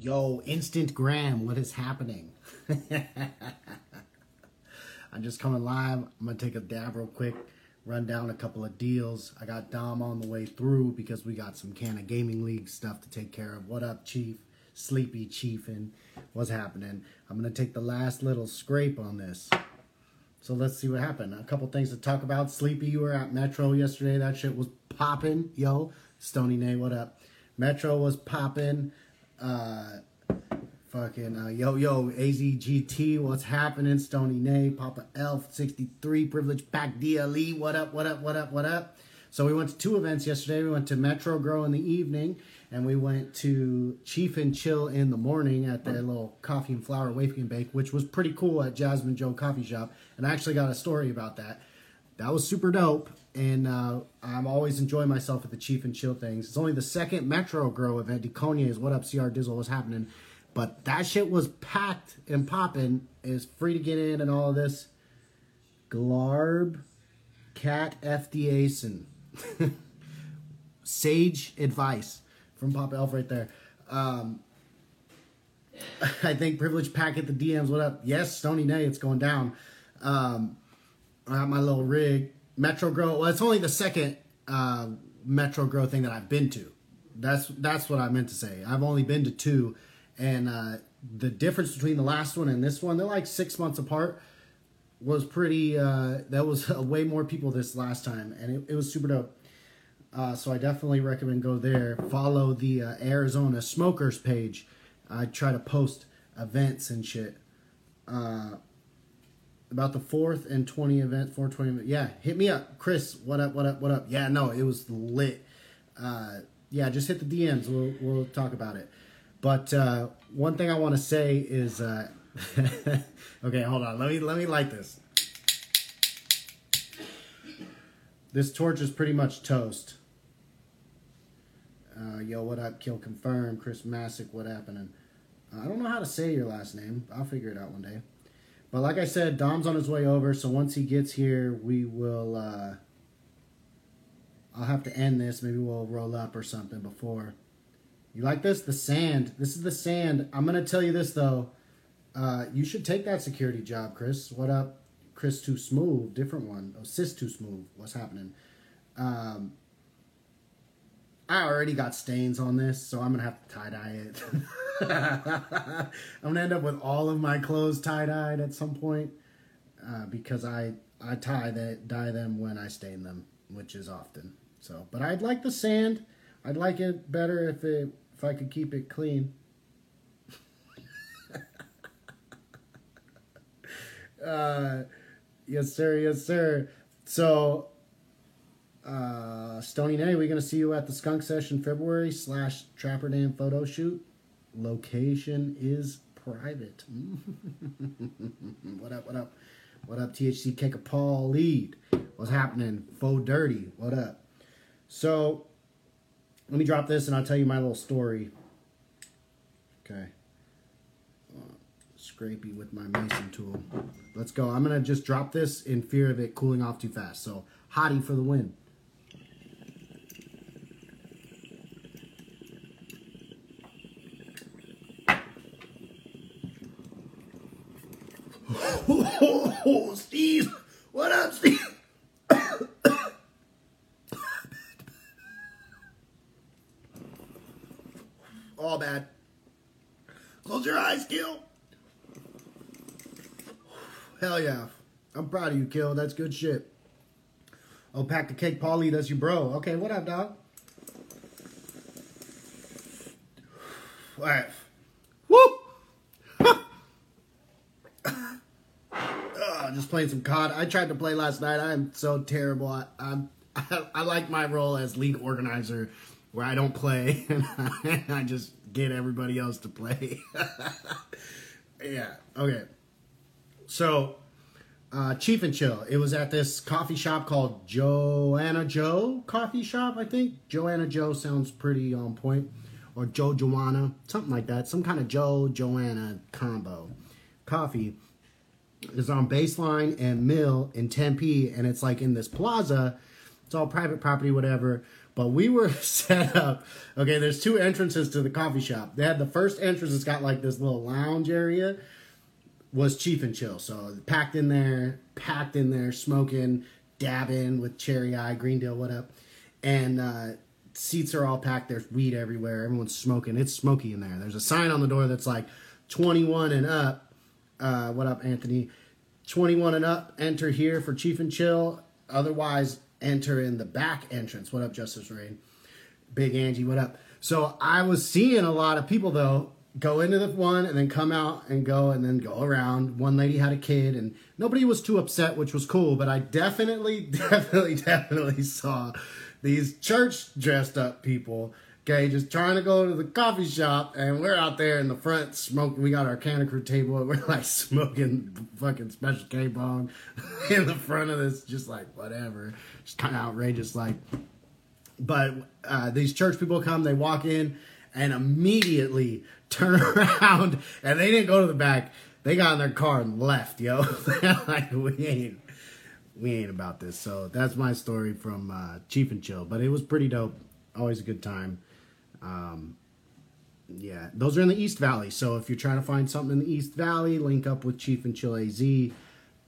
Yo, Instant Gram, what is happening? I'm just coming live. I'm gonna take a dab real quick, run down a couple of deals. I got Dom on the way through because we got some Kanna Gaming League stuff to take care of. What up, Chief? Sleepy Chief, and what's happening? I'm gonna take the last little scrape on this. So let's see what happened. A couple things to talk about. Sleepy, you were at Metro yesterday. That shit was popping. Yo, Stony Nay, what up? Metro was popping. Uh, fucking uh, yo yo AZGT, what's happening? Stony Nay, Papa Elf, 63, Privilege Pack DLE, what up, what up, what up, what up? So we went to two events yesterday. We went to Metro Grow in the evening, and we went to Chief and Chill in the morning at their little coffee and flour and bake, which was pretty cool at Jasmine Joe Coffee Shop. And I actually got a story about that. That was super dope, and uh, I'm always enjoying myself at the Chief and Chill things. It's only the second Metro Grow event. Deconia is what up, CR Dizzle, what's happening? But that shit was packed and popping. It's free to get in and all of this. Glarb Cat FDAson. Sage advice from Pop Elf right there. Um, I think Privilege Pack at the DMs. What up? Yes, Stony Nay, it's going down. Um, I got my little rig. Metro Grow. Well, it's only the second uh, Metro Grow thing that I've been to. That's that's what I meant to say. I've only been to two, and uh, the difference between the last one and this one, they're like six months apart. Was pretty. Uh, that was way more people this last time, and it, it was super dope. Uh, so I definitely recommend go there. Follow the uh, Arizona Smokers page. I try to post events and shit. Uh, about the fourth and twenty event, four twenty. Yeah, hit me up, Chris. What up? What up? What up? Yeah, no, it was lit. Uh, yeah, just hit the DMs. We'll we'll talk about it. But uh, one thing I want to say is, uh, okay, hold on. Let me let me light this. This torch is pretty much toast. Uh, yo, what up? Kill confirm. Chris Masick, what happening? Uh, I don't know how to say your last name. I'll figure it out one day. But like I said, Dom's on his way over, so once he gets here, we will. Uh, I'll have to end this. Maybe we'll roll up or something before. You like this? The sand. This is the sand. I'm gonna tell you this though. Uh, you should take that security job, Chris. What up, Chris? Too smooth. Different one. Oh, sis too smooth. What's happening? Um, I already got stains on this, so I'm gonna have to tie dye it. I'm gonna end up with all of my clothes tie dyed at some point uh, because I I tie that dye them when I stain them, which is often. So, but I'd like the sand. I'd like it better if it if I could keep it clean. uh, yes, sir. Yes, sir. So, uh, Stony Nay, we're gonna see you at the Skunk Session February slash Trapper Dan photo shoot. Location is private. what up? What up? What up? THC a Paul lead. What's happening? Faux dirty. What up? So, let me drop this and I'll tell you my little story. Okay. Scrapey with my mason tool. Let's go. I'm going to just drop this in fear of it cooling off too fast. So, hottie for the win. Oh, Steve. What up, Steve? All bad. Close your eyes, Kill. Hell yeah. I'm proud of you, Kill. That's good shit. Oh, pack the cake, Paulie. That's your bro. Okay, what up, dog? All right. Whoop! uh, just playing some COD. I tried to play last night. I am so terrible. I, I'm, I, I like my role as league organizer where I don't play and I just get everybody else to play. yeah, okay. So, uh, Chief and Chill. It was at this coffee shop called Joanna Joe Coffee Shop, I think. Joanna Joe sounds pretty on point. Or Joe Joanna, something like that. Some kind of Joe Joanna combo. Coffee is on Baseline and Mill in Tempe, and it's like in this plaza. It's all private property, whatever. But we were set up. Okay, there's two entrances to the coffee shop. They had the first entrance. It's got like this little lounge area. Was Chief and Chill. So packed in there, packed in there, smoking, dabbing with Cherry Eye, green deal, what up, and. uh seats are all packed. There's weed everywhere. Everyone's smoking. It's smoky in there. There's a sign on the door that's like 21 and up. Uh, what up, Anthony? 21 and up. Enter here for Chief and Chill. Otherwise, enter in the back entrance. What up, Justice Rain? Big Angie, what up? So I was seeing a lot of people though go into the one and then come out and go and then go around. One lady had a kid and nobody was too upset, which was cool. But I definitely, definitely, definitely saw these church dressed up people, okay, just trying to go to the coffee shop, and we're out there in the front smoking. We got our Kanna Krew table, and we're like smoking fucking special K bong in the front of this, just like whatever, just kind of outrageous, like. But uh, these church people come, they walk in, and immediately turn around, and they didn't go to the back. They got in their car and left, yo. like we ain't we ain't about this. So that's my story from uh, Chief and Chill. But it was pretty dope. Always a good time. Um, yeah, those are in the East Valley. So if you're trying to find something in the East Valley, link up with Chief and Chill AZ.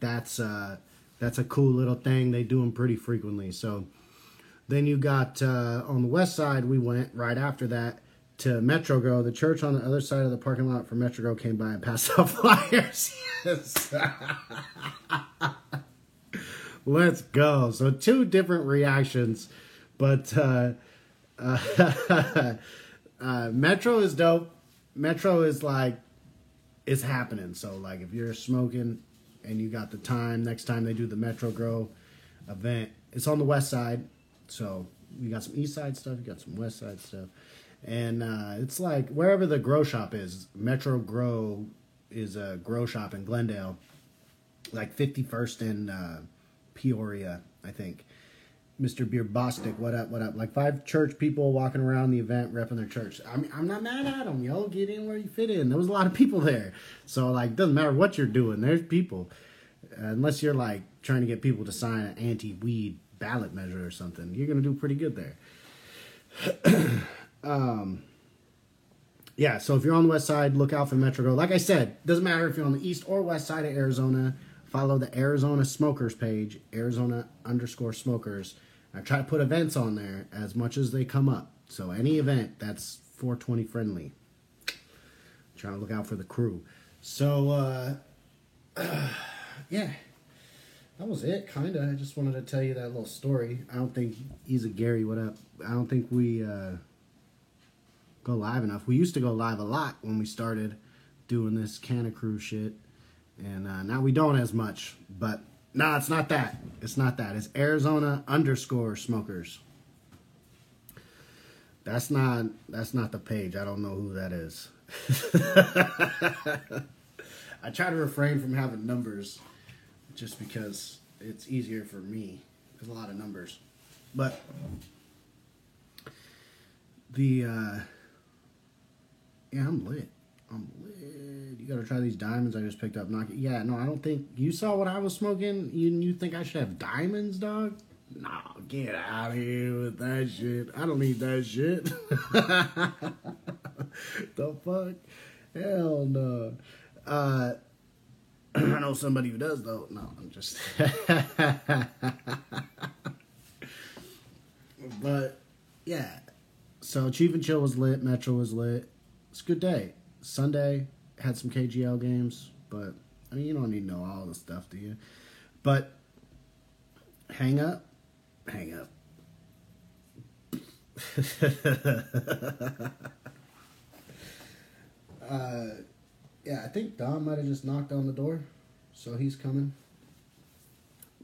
That's uh, that's a cool little thing. They do them pretty frequently. So then you got uh, on the west side. We went right after that to Metro Grow. The church on the other side of the parking lot for Metro Grow came by and passed out flyers. yes. Let's go. So two different reactions, but uh, uh, Metro is dope. Metro is like it's happening. So like if you're smoking and you got the time, next time they do the Metro Grow event, it's on the west side. So you got some east side stuff, you got some west side stuff. And uh, it's like wherever the grow shop is, Metro Grow is a grow shop in Glendale, like 51st and uh, Peoria, I think. Mr. Beer Bostic, what up, what up? Like five church people walking around the event repping their church. I mean, I'm not mad at them, Y'all Get in where you fit in. There was a lot of people there. So, like, doesn't matter what you're doing, there's people. Uh, unless you're, like, trying to get people to sign an anti weed ballot measure or something, you're going to do pretty good there. um, yeah, so if you're on the west side, look out for Metro Go. Like I said, doesn't matter if you're on the east or west side of Arizona follow the Arizona Smokers page, Arizona underscore smokers. I try to put events on there as much as they come up. So any event that's 420 friendly. trying to look out for the crew. So uh, uh yeah. That was it, kinda. I just wanted to tell you that little story. I don't think he's a Gary, what up? I don't think we uh, go live enough. We used to go live a lot when we started doing this Kanna Krew shit and uh, now we don't as much. But nah, it's not that. It's not that. It's Arizona underscore smokers. That's not that's not the page. I don't know who that is. I try to refrain from having numbers just because it's easier for me. There's a lot of numbers. But the uh yeah, I'm lit. I'm lit. You gotta try these diamonds I just picked up. Yeah, no, I don't think you saw what I was smoking. You you think I should have diamonds, dog? No, get out of here with that shit. I don't need that shit. the fuck? Hell no. Uh, I know somebody who does though. No, I'm just. but yeah, so Chief and Chill was lit. Metro was lit. It's a good day. Sunday had some KGL games, but I mean you don't need to know all the stuff, do you? But hang up, hang up. uh, yeah, I think Dom might have just knocked on the door, so he's coming.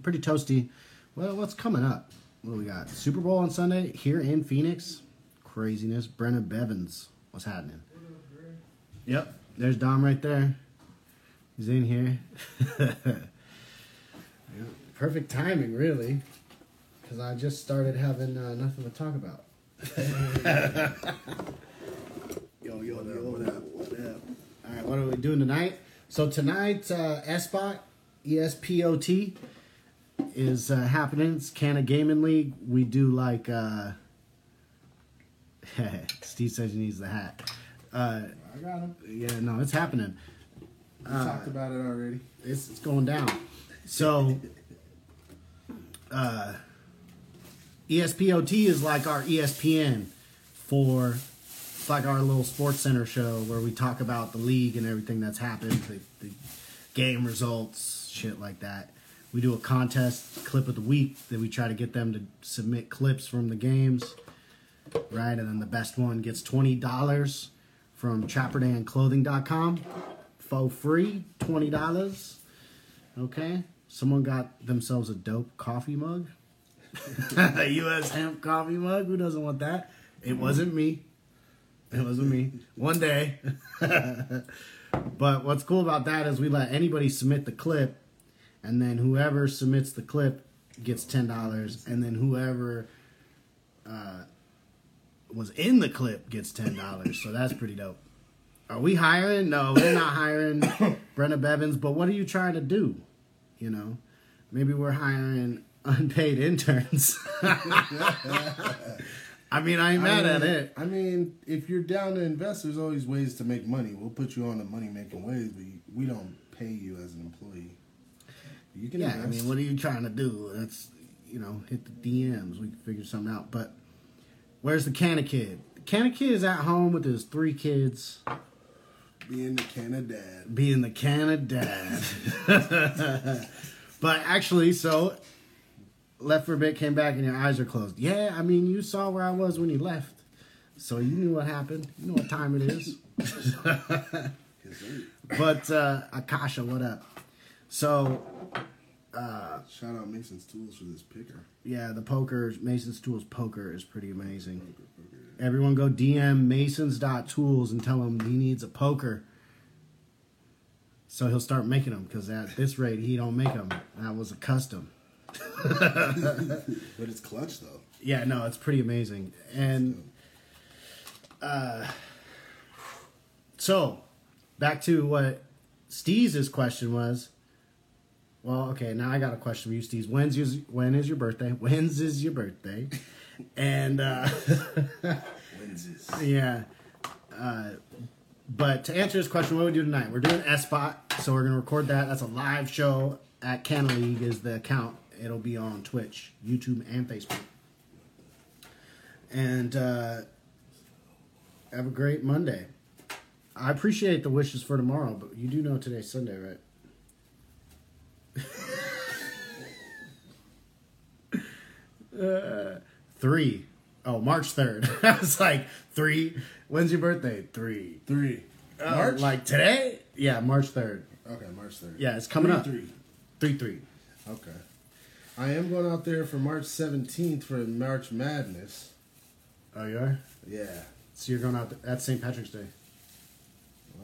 Pretty toasty. Well, what's coming up? What do we got? Super Bowl on Sunday here in Phoenix. Craziness. Brennan Bevins. What's happening? Yep, there's Dom right there. He's in here. yeah, perfect timing, really, because I just started having uh, nothing to talk about. yo, yo, what yo, what up? What up? All right, what are we doing tonight? So tonight, uh, SPOT, E-S-P-O-T, is uh, happening. It's Kanna Gaming League. We do like uh, Steve says he needs the hat. Uh, I got him. yeah, no, it's happening. We talked about it already. It's, it's going down. So, uh, ESPOT is like our ESPN for it's like our little sports center show where we talk about the league and everything that's happened, the, the game results, shit like that. We do a contest clip of the week that we try to get them to submit clips from the games, right? And then the best one gets twenty dollars from TrapperDanClothing.com for free, twenty dollars. Okay. Someone got themselves a dope coffee mug. a U.S. hemp coffee mug. Who doesn't want that? It wasn't me. It wasn't me. One day. but what's cool about that is we let anybody submit the clip, and then whoever submits the clip gets ten dollars, and then whoever uh, was in the clip gets ten dollars. so that's pretty dope. Are we hiring? No, we're not hiring Brenna Bevins. But what are you trying to do? You know, maybe we're hiring unpaid interns. I mean, I ain't mad I at it. I mean, if you're down to invest, there's always ways to make money. We'll put you on the money making ways, but we don't pay you as an employee. You can Yeah, I mean, what are you trying to do? That's you know, hit the DMs. We can figure something out. But where's the Kanna Kid? The Kanna Kid is at home with his three kids, being the can of dad. being the Canna dad. but actually, so left for a bit, came back, and your eyes are closed. Yeah, I mean, you saw where I was when you left, so you knew what happened. You know what time it is. but uh, Akasha, what up? So Shout out Mason's Tools for this picker. Yeah, the poker, Mason's Tools poker is pretty amazing. Everyone go DM Masons.tools and tell him he needs a poker. So he'll start making them because at this rate he don't make them. That was a custom. But it's clutch though. Yeah, no, it's pretty amazing. And uh, so back to what Steez's question was. Well, okay, now I got a question for you, Steve. When's your, when is your birthday? When's is your birthday? And uh, Wins is. yeah, uh, but to answer this question, what we do tonight? We're doing S spot, so we're gonna record that. That's a live show at Kanna League is the account. It'll be on Twitch, YouTube, and Facebook. And uh, have a great Monday. I appreciate the wishes for tomorrow, but you do know today's Sunday, right? uh, three. Oh, March 3rd. I was like, three. When's your birthday? Three. Three. Oh, March? Like today? Yeah, March 3rd. Okay, March 3rd. Yeah, it's coming Three, up. Three. Three, three. Okay. I am going out there for March 17th for March Madness. Oh, you are? Yeah. So you're going out, th- that's St. Patrick's Day.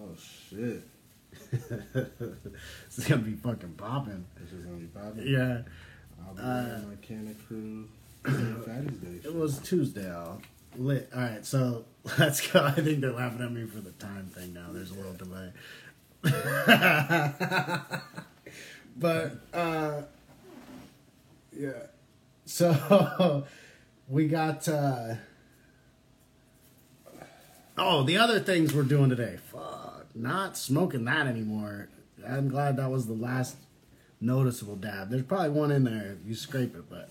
Oh, shit. it's going to be fucking popping. This is going to be popping. Yeah. I'll be Uh, my Kanna Krew Day It was Tuesday. I'll lit. All right, so let's go. I think they're laughing at me for the time thing now. There's a little delay. but uh yeah. So we got uh Oh, the other things we're doing today. Fuck. Not smoking that anymore. I'm glad that was the last noticeable dab. There's probably one in there if you scrape it, but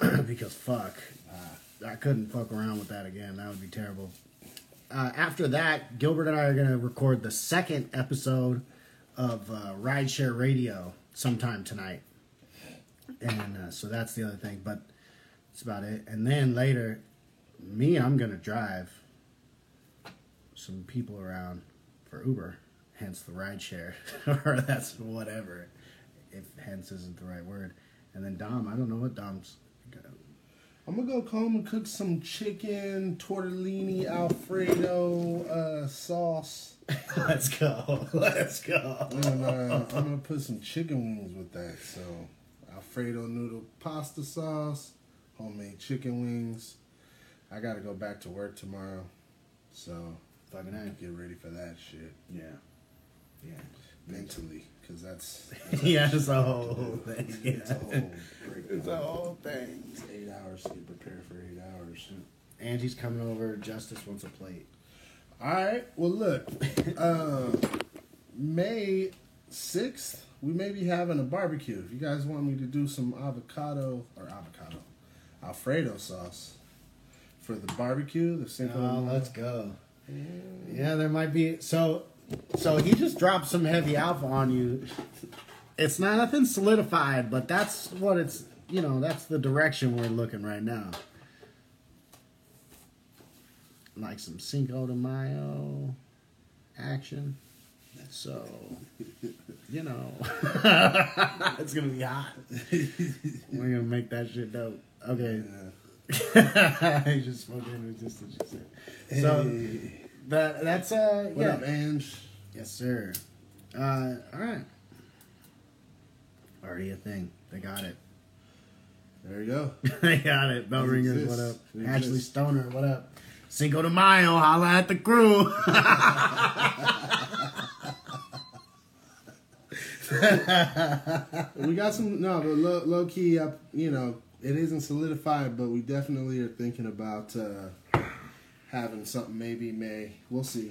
because fuck, uh, I couldn't fuck around with that again. That would be terrible. Uh, after that, Gilbert and I are going to record the second episode of uh, Rideshare Radio sometime tonight, and uh, so that's the other thing. But that's about it. And then later, me, I'm going to drive some people around for Uber, hence the rideshare, or that's whatever. If hence isn't the right word. And then Dom, I don't know what Dom's. Gonna, I'm to go home and cook some chicken, tortellini, Alfredo uh, sauce. Let's go. Let's go. And uh, I'm to put some chicken wings with that. So, Alfredo noodle pasta sauce, homemade chicken wings. I got to go back to work tomorrow. So, Fucking I get ready for that shit Yeah. Yeah. mentally. Because that's, that's Yeah, it's a whole thing. It's a whole. It's a whole thing. It's eight hours to get prepared for eight hours. Angie's coming over. Justice wants a plate. All right. Well, look, uh, May sixth, we may be having a barbecue. If you guys want me to do some avocado or avocado, Alfredo sauce for the barbecue, the Cinco. Oh, let's go. Yeah, there might be. So, so he just dropped some heavy alpha on you. It's not nothing solidified, but that's what it's. You know, that's the direction we're looking right now. Like some Cinco de Mayo action. So, you know, it's gonna be hot. We're gonna make that shit dope. Okay. He's just smoking resistance. You said. So that that's uh What yeah. up, Ange? Yes, sir. Uh, all right. Already a thing. They got it. There you go. they got it. Bell ringers, what up? It Ashley exists. Stoner, what up? Cinco de Mayo, holla at the crew. we got some no, but low, low key up. You know, it isn't solidified, but we definitely are thinking about uh, having something. Maybe May. We'll see.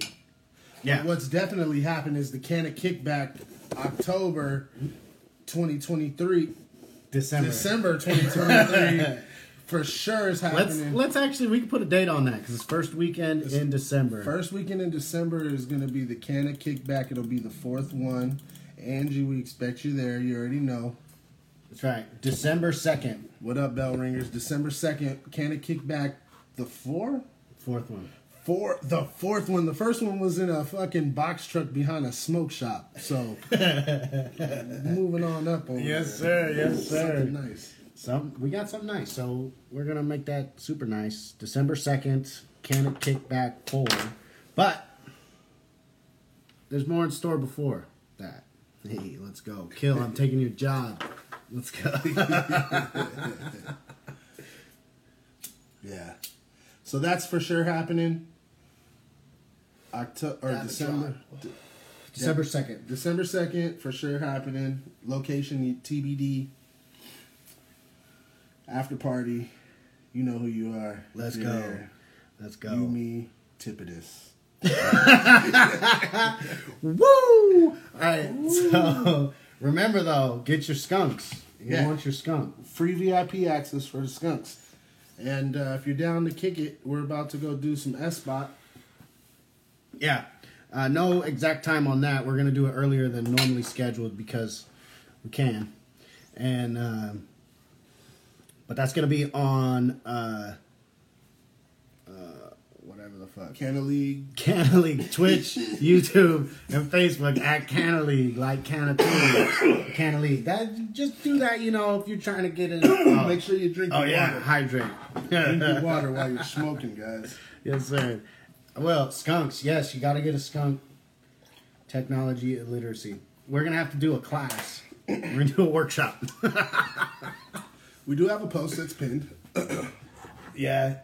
yeah. What's definitely happened is the Kanna Kickback October 2023, December. December 2023 for sure is Let's happening. let's actually we can put a date on that because it's first weekend in December. First weekend in December is going to be the Kanna Kickback. It'll be the fourth one. Angie, we expect you there. You already know. That's right. December second, What up, bell ringers? December 2nd, can it kick back The four? fourth one. Four, the fourth one. The first one was in a fucking box truck behind a smoke shop. So, moving on up over Yes, there. sir. Yes, sir. Something nice. Some we got something nice, so we're gonna make that super nice. December second, can it kick back four, but there's more in store before that. Hey, let's go, kill! I'm taking your job. Let's go. Yeah. So that's for sure happening. October or That is December. December second. December second for sure happening. Location TBD. After party. You know who you are. Let's If you're go. there. Let's go. You, me, Tipidus. Woo! All right. So remember though, get your skunks. You Yeah. want your skunk. Free VIP access for the skunks. And uh, if you're down to kick it, we're about to go do some S spot. Yeah. Uh, no exact time on that. We're gonna do it earlier than normally scheduled because we can, and um, but that's gonna be on uh, uh, whatever the fuck. Kanna League. Kanna League, Twitch, YouTube, and Facebook at Kanna League, like Kanna League, Kanna League. That just do that, you know, if you're trying to get in. Oh, Make sure you drink oh yeah, water. hydrate. Drink your water while you're smoking, guys. Yes, sir. Well, skunks. Yes, you got to get a skunk. Technology illiteracy. We're gonna have to do a class. We're gonna do a workshop. We do have a post that's pinned. yeah.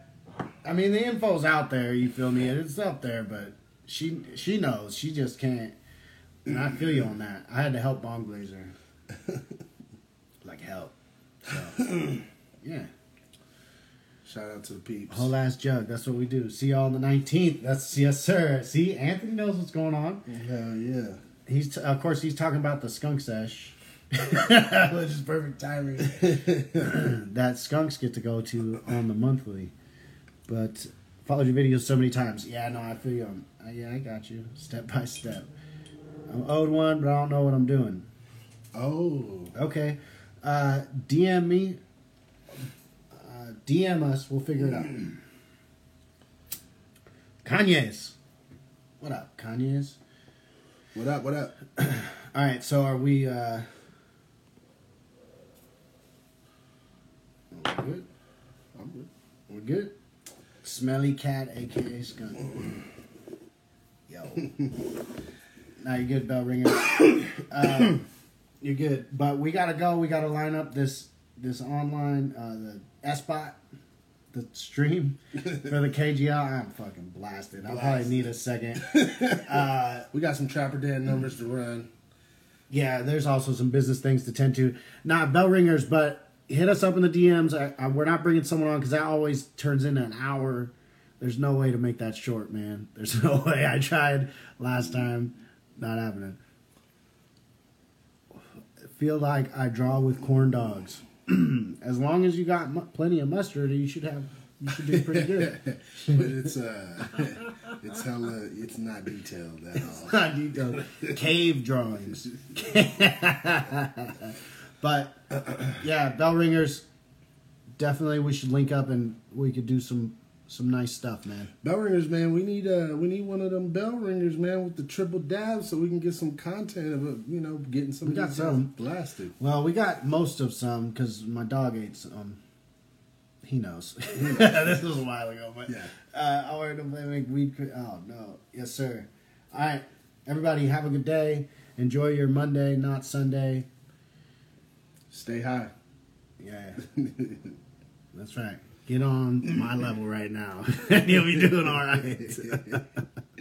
I mean, the info's out there. You feel me? It's up there, but she she knows. She just can't. And I feel you on that. I had to help Bong Blazer. like help. So, yeah. Shout out to the peeps. Whole ass jug. That's what we do. See y'all on the nineteenth. That's yes, sir. See, Anthony knows what's going on. Hell yeah. He's of course he's talking about the skunk sesh, which is perfect timing. that skunks get to go to on the monthly, but followed your videos so many times. Yeah, no, I feel you. Uh, yeah, I got you step by step. I'm owed one, but I don't know what I'm doing. Oh. Okay, uh, DM me. Uh, DM us. We'll figure it out. Kanye's. What up, Kanye's? What up? What up? All right, so are we? uh We're good. I'm good. We're good. Smelly cat, aka skunk. Yo. now you're good, bell ringer. um, you're good, but we gotta go. We gotta line up this this online uh the S bot, the stream for the KGL. I'm fucking blasted. I'll probably need a second. Uh, We got some Trapper Dan numbers to run. Yeah, there's also some business things to tend to. Not bell ringers, but hit us up in the DMs. I, I, we're not bringing someone on because that always turns into an hour. There's no way to make that short, man. There's no way. I tried last time, not happening. Feel like I draw with corn dogs. as long as you got mu- plenty of mustard, you should have. You should do pretty good. but it's uh, it's hella, it's not detailed at all. Not detailed. Cave drawings. but yeah, bell ringers. Definitely, we should link up and we could do some some nice stuff, man. Bell ringers, man. We need uh, we need one of them bell ringers, man, with the triple dab, so we can get some content of it. You know, getting some We got some. blasted. Well, we got most of some because my dog ate some. He knows. this was a while ago, but Yeah. uh, I wanted to play make weed. cre- Oh no, yes sir. All right, everybody, have a good day. Enjoy your Monday, not Sunday. Stay high. Yeah, that's right. Get on my level right now, and you'll be doing all right.